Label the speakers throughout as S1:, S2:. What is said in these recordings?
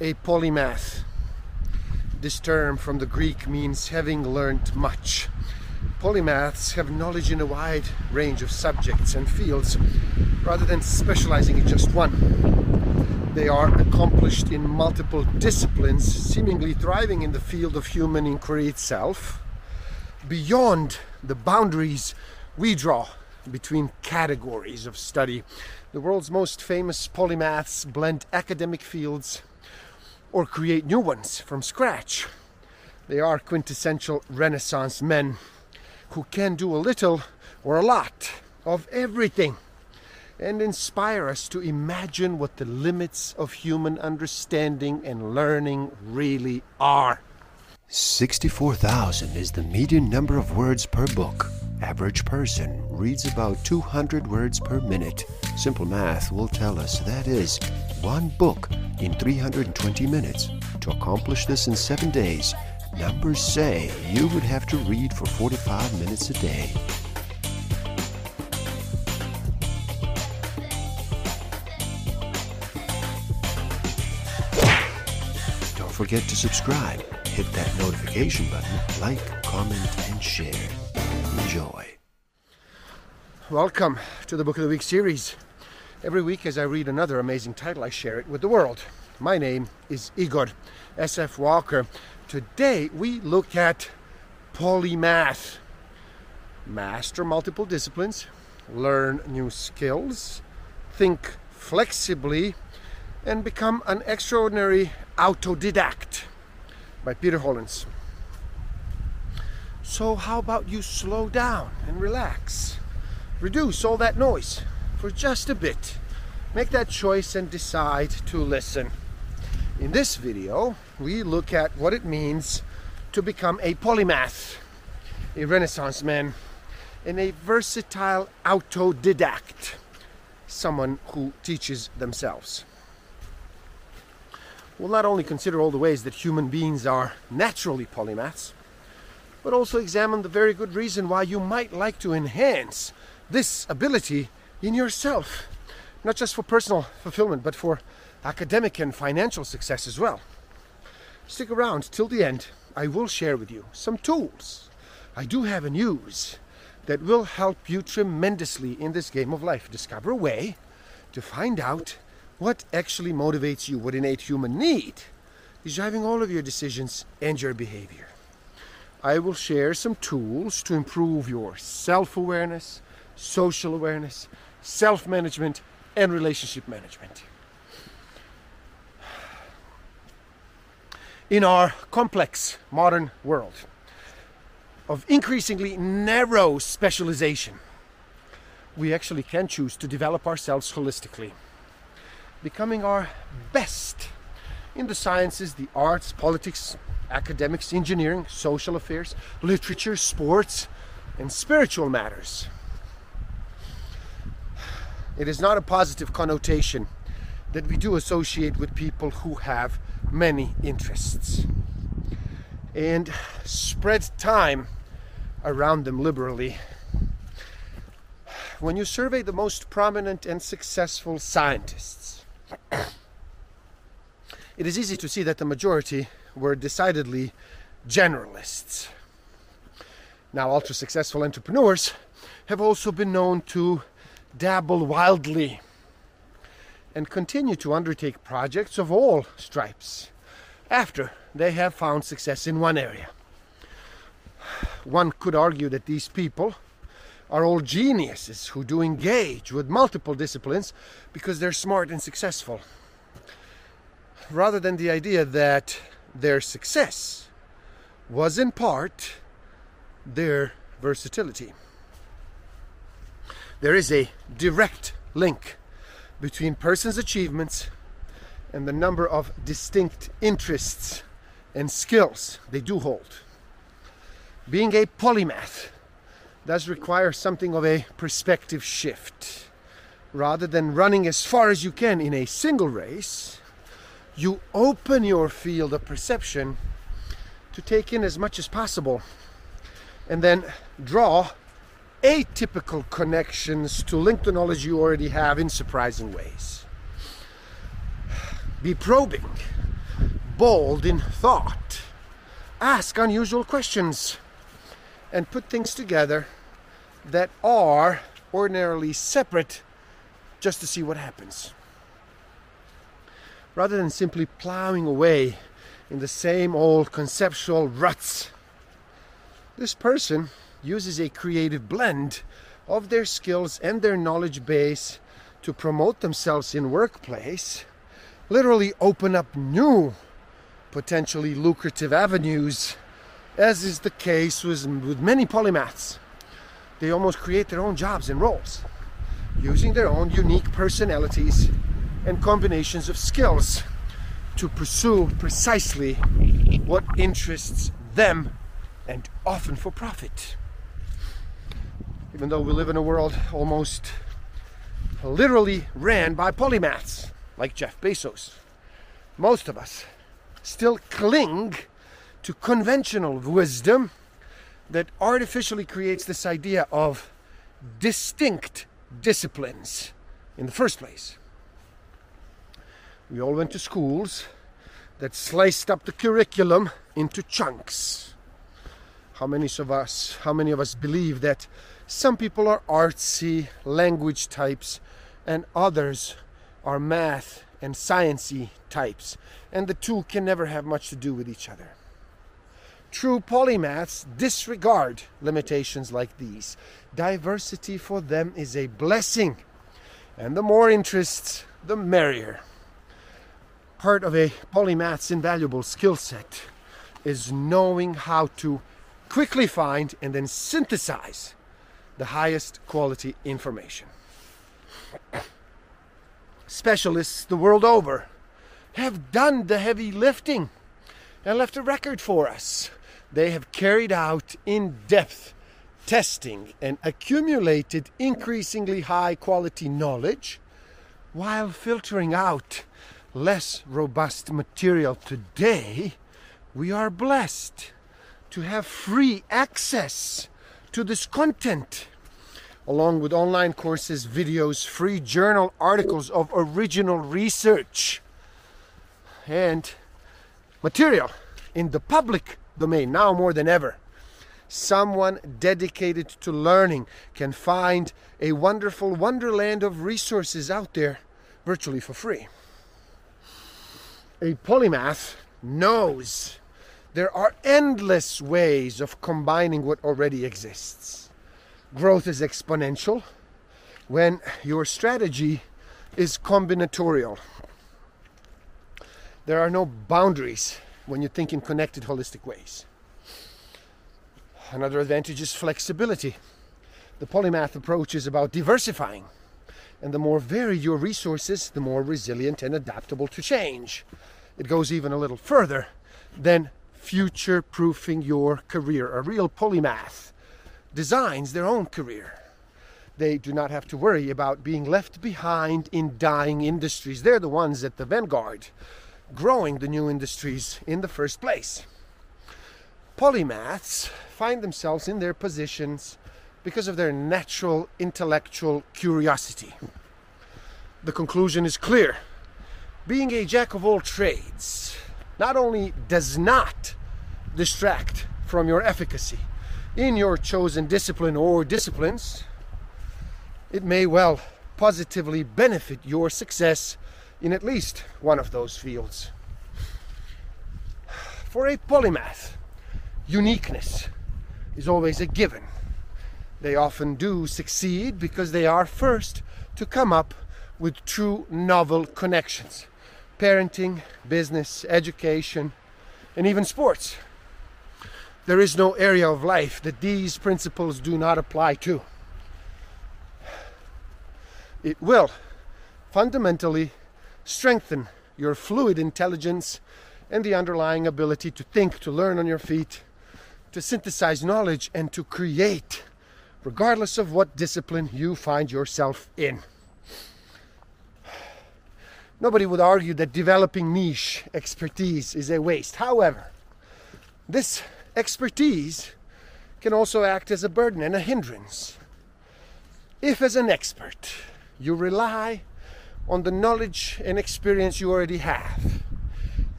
S1: a polymath. This term from the Greek means having learned much. Polymaths have knowledge in a wide range of subjects and fields rather than specializing in just one. They are accomplished in multiple disciplines, seemingly thriving in the field of human inquiry itself, beyond the boundaries we draw between categories of study. The world's most famous polymaths blend academic fields or create new ones from scratch. They are quintessential Renaissance men who can do a little or a lot of everything and inspire us to imagine what the limits of human understanding and learning really are.
S2: 64,000 is the median number of words per book. Average person reads about 200 words per minute. Simple math will tell us that is one book in 320 minutes. To accomplish this in seven days, numbers say you would have to read for 45 minutes a day. Don't forget to subscribe, hit that notification button, like, comment, and share. Enjoy.
S1: Welcome to the Book of the Week series. Every week, as I read another amazing title, I share it with the world. My name is Igor S.F. Walker. Today, we look at polymath. Master multiple disciplines, learn new skills, think flexibly, and become an extraordinary autodidact by Peter Hollins. So, how about you slow down and relax? Reduce all that noise for just a bit. Make that choice and decide to listen. In this video, we look at what it means to become a polymath, a Renaissance man, and a versatile autodidact, someone who teaches themselves. We'll not only consider all the ways that human beings are naturally polymaths, but also examine the very good reason why you might like to enhance this ability in yourself, not just for personal fulfillment, but for academic and financial success as well. Stick around till the end. I will share with you some tools I do have and use that will help you tremendously in this game of life. Discover a way to find out what actually motivates you, what innate human need is driving all of your decisions and your behavior. I will share some tools to improve your self awareness, social awareness, self management, and relationship management. In our complex modern world of increasingly narrow specialization, we actually can choose to develop ourselves holistically, becoming our best in the sciences, the arts, politics, academics, engineering, social affairs, literature, sports, and spiritual matters. It is not a positive connotation that we do associate with people who have many interests and spread time around them liberally. When you survey the most prominent and successful scientists, it is easy to see that the majority were decidedly generalists. Now, ultra successful entrepreneurs have also been known to dabble wildly and continue to undertake projects of all stripes after they have found success in one area. One could argue that these people are all geniuses who do engage with multiple disciplines because they're smart and successful, rather than the idea that their success was in part their versatility. There is a direct link between persons' achievements and the number of distinct interests and skills they do hold. Being a polymath does require something of a perspective shift. Rather than running as far as you can in a single race, you open your field of perception to take in as much as possible and then draw atypical connections to link the knowledge you already have in surprising ways. Be probing bold in thought, ask unusual questions, and put things together that are ordinarily separate just to see what happens. Rather than simply plowing away in the same old conceptual ruts, this person uses a creative blend of their skills and their knowledge base to promote themselves in workplace, literally open up new potentially lucrative avenues, as is the case with, with many polymaths. They almost create their own jobs and roles, using their own unique personalities and combinations of skills to pursue precisely what interests them and often for profit. Even though we live in a world almost literally ran by polymaths like Jeff Bezos, most of us still cling to conventional wisdom that artificially creates this idea of distinct disciplines in the first place. We all went to schools that sliced up the curriculum into chunks. How many of us how many of us believe that some people are artsy language types and others are math and sciency types and the two can never have much to do with each other. True polymaths disregard limitations like these. Diversity for them is a blessing, and the more interests, the merrier. Part of a polymath's invaluable skill set is knowing how to quickly find and then synthesize the highest quality information. Specialists the world over have done the heavy lifting and left a record for us. They have carried out in depth testing and accumulated increasingly high quality knowledge while filtering out less robust material today. We are blessed to have free access to this content along with online courses, videos, free journal articles of original research and material in the public domain now more than ever. Someone dedicated to learning can find a wonderful wonderland of resources out there virtually for free. A polymath knows there are endless ways of combining what already exists. Growth is exponential when your strategy is combinatorial. There are no boundaries when you think in connected, holistic ways. Another advantage is flexibility. The polymath approach is about diversifying. And the more varied your resources, the more resilient and adaptable to change. It goes even a little further than future proofing your career. A real polymath designs their own career. They do not have to worry about being left behind in dying industries. They're the ones at the vanguard growing the new industries in the first place. Polymaths find themselves in their positions because of their natural intellectual curiosity. The conclusion is clear. Being a jack of all trades not only does not distract from your efficacy in your chosen discipline or disciplines, it may well positively benefit your success in at least one of those fields. For a polymath, uniqueness is always a given. They often do succeed because they are first to come up with true novel connections parenting, business, education, and even sports. There is no area of life that these principles do not apply to. It will fundamentally strengthen your fluid intelligence and the underlying ability to think, to learn on your feet, to synthesize knowledge, and to create, regardless of what discipline you find yourself in. Nobody would argue that developing niche expertise is a waste. However, this expertise can also act as a burden and a hindrance. If, as an expert, you rely on the knowledge and experience you already have,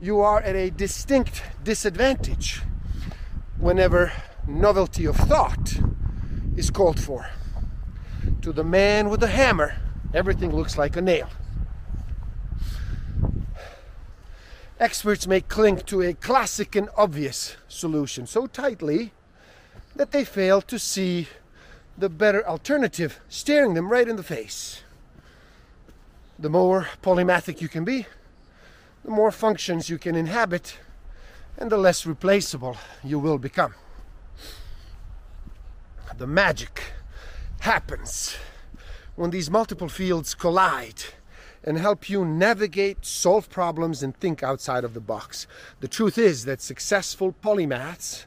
S1: you are at a distinct disadvantage whenever novelty of thought is called for. To the man with the hammer, everything looks like a nail. Experts may cling to a classic and obvious solution so tightly that they fail to see the better alternative staring them right in the face. The more polymathic you can be, the more functions you can inhabit, and the less replaceable you will become. The magic happens when these multiple fields collide and help you navigate, solve problems, and think outside of the box. The truth is that successful polymaths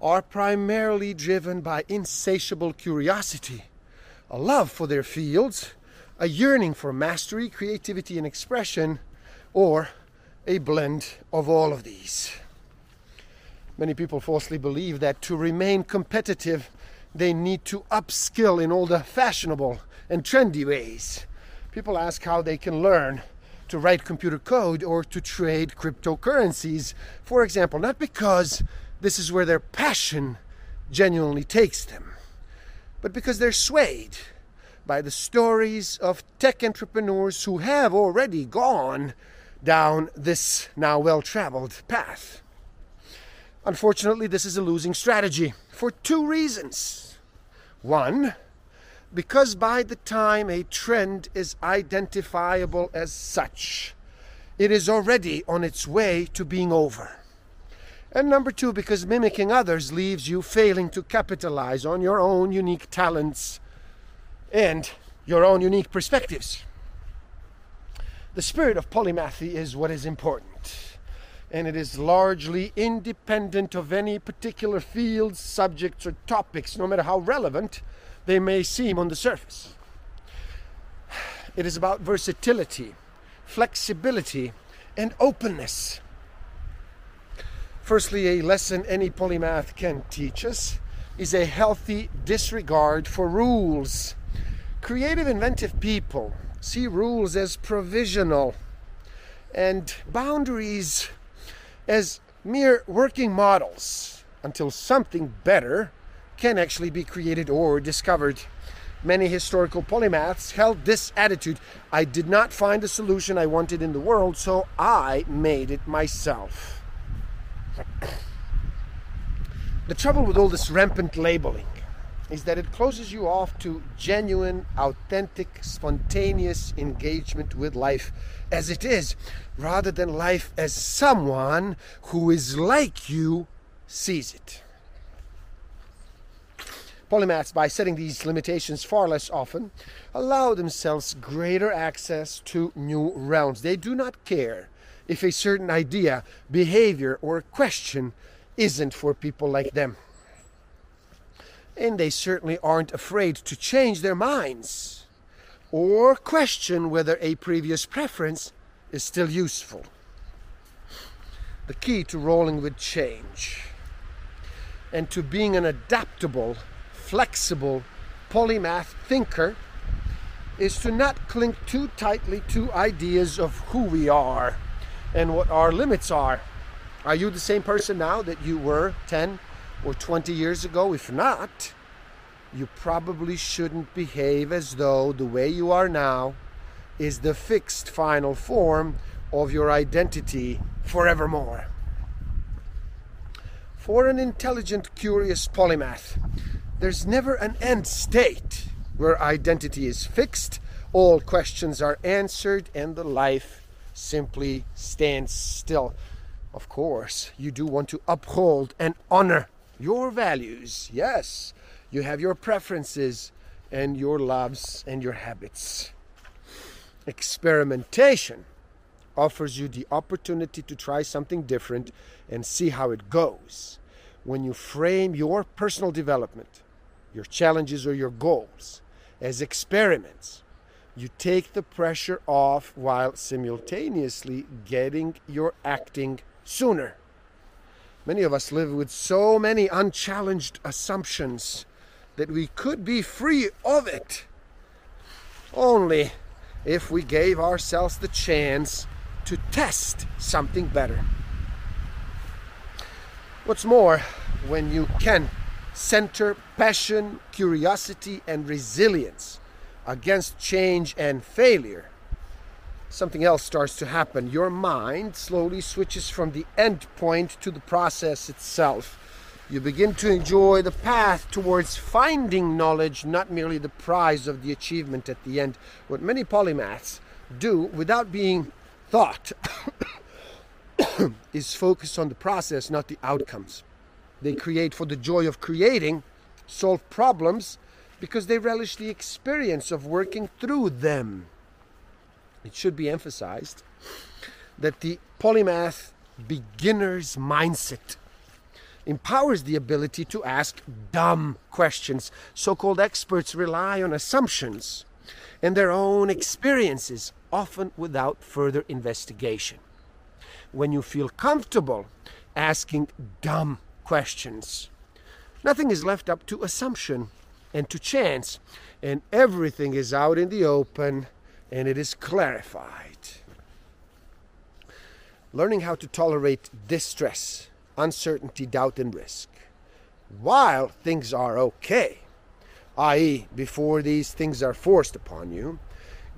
S1: are primarily driven by insatiable curiosity, a love for their fields, a yearning for mastery, creativity, and expression, or a blend of all of these. Many people falsely believe that to remain competitive, they need to upskill in all the fashionable and trendy ways. People ask how they can learn to write computer code or to trade cryptocurrencies, for example, not because this is where their passion genuinely takes them, but because they're swayed by the stories of tech entrepreneurs who have already gone down this now well traveled path. Unfortunately, this is a losing strategy for two reasons. One, because by the time a trend is identifiable as such, it is already on its way to being over. And number two, because mimicking others leaves you failing to capitalize on your own unique talents and your own unique perspectives. The spirit of polymathy is what is important, and it is largely independent of any particular fields, subjects, or topics, no matter how relevant they may seem on the surface. It is about versatility, flexibility, and openness. Firstly, a lesson any polymath can teach us is a healthy disregard for rules. Creative, inventive people see rules as provisional and boundaries as mere working models until something better can actually be created or discovered. Many historical polymaths held this attitude I did not find the solution I wanted in the world, so I made it myself. The trouble with all this rampant labeling is that it closes you off to genuine, authentic, spontaneous engagement with life as it is, rather than life as someone who is like you sees it. Polymaths, by setting these limitations far less often, allow themselves greater access to new realms. They do not care if a certain idea, behavior, or question isn't for people like them and they certainly aren't afraid to change their minds or question whether a previous preference is still useful. The key to rolling with change and to being an adaptable, flexible, polymath thinker is to not cling too tightly to ideas of who we are and what our limits are. Are you the same person now that you were 10, or 20 years ago. If not, you probably shouldn't behave as though the way you are now is the fixed final form of your identity forevermore. For an intelligent, curious polymath, there's never an end state where identity is fixed, all questions are answered, and the life simply stands still. Of course, you do want to uphold and honor your values. Yes, you have your preferences and your loves and your habits. Experimentation offers you the opportunity to try something different and see how it goes. When you frame your personal development, your challenges, or your goals as experiments, you take the pressure off while simultaneously getting your acting sooner. Many of us live with so many unchallenged assumptions that we could be free of it only if we gave ourselves the chance to test something better. What's more, when you can center passion, curiosity, and resilience against change and failure, something else starts to happen. Your mind slowly switches from the end point to the process itself. You begin to enjoy the path towards finding knowledge, not merely the prize of the achievement at the end. What many polymaths do without being thought is focus on the process, not the outcomes. They create for the joy of creating, solve problems because they relish the experience of working through them. It should be emphasized that the polymath beginner's mindset empowers the ability to ask dumb questions. So called experts rely on assumptions and their own experiences, often without further investigation. When you feel comfortable asking dumb questions, nothing is left up to assumption and to chance, and everything is out in the open and it is clarified. Learning how to tolerate distress, uncertainty, doubt, and risk while things are okay, i.e., before these things are forced upon you,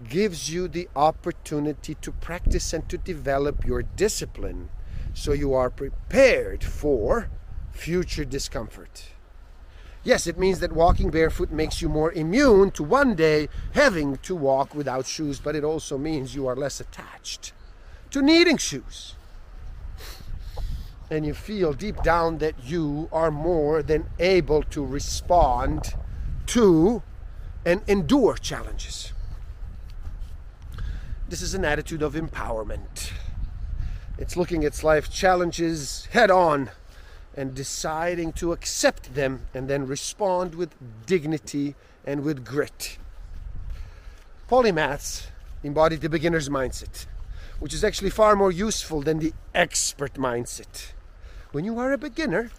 S1: gives you the opportunity to practice and to develop your discipline so you are prepared for future discomfort. Yes, it means that walking barefoot makes you more immune to one day having to walk without shoes, but it also means you are less attached to needing shoes. And you feel deep down that you are more than able to respond to and endure challenges. This is an attitude of empowerment. It's looking at life challenges head on and deciding to accept them and then respond with dignity and with grit. Polymaths embody the beginner's mindset, which is actually far more useful than the expert mindset. When you are a beginner,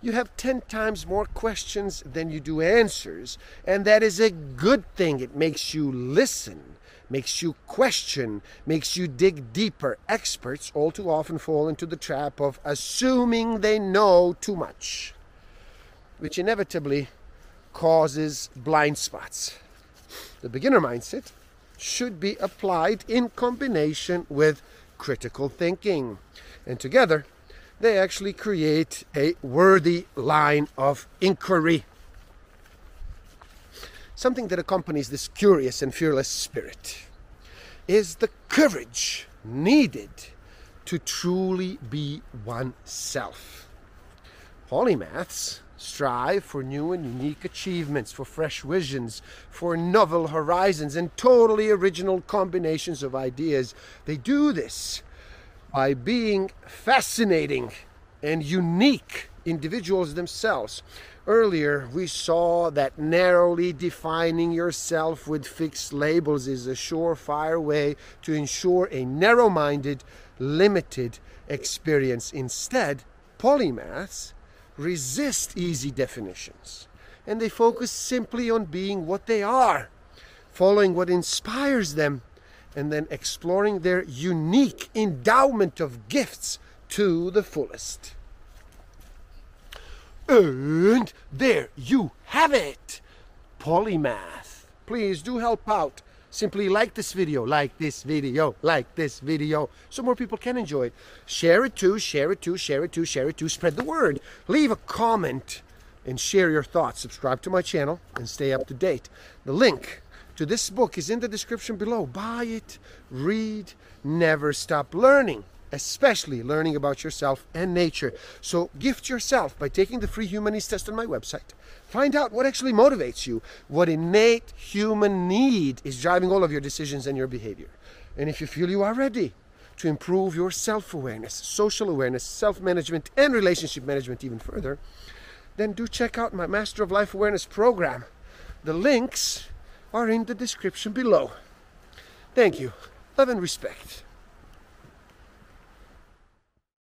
S1: you have 10 times more questions than you do answers, and that is a good thing. It makes you listen makes you question, makes you dig deeper. Experts all too often fall into the trap of assuming they know too much, which inevitably causes blind spots. The beginner mindset should be applied in combination with critical thinking. And together, they actually create a worthy line of inquiry something that accompanies this curious and fearless spirit is the courage needed to truly be oneself. Polymaths strive for new and unique achievements, for fresh visions, for novel horizons, and totally original combinations of ideas. They do this by being fascinating and unique individuals themselves Earlier, we saw that narrowly defining yourself with fixed labels is a surefire way to ensure a narrow minded, limited experience. Instead, polymaths resist easy definitions and they focus simply on being what they are, following what inspires them, and then exploring their unique endowment of gifts to the fullest. And there you have it! Polymath. Please do help out. Simply like this video, like this video, like this video, so more people can enjoy it. Share it too, share it too, share it too, share it too. Spread the word. Leave a comment and share your thoughts. Subscribe to my channel and stay up to date. The link to this book is in the description below. Buy it, read, never stop learning especially learning about yourself and nature. So gift yourself by taking the free human needs test on my website. Find out what actually motivates you, what innate human need is driving all of your decisions and your behavior. And if you feel you are ready to improve your self awareness, social awareness, self management, and relationship management even further, then do check out my Master of Life Awareness program. The links are in the description below. Thank you. Love and respect.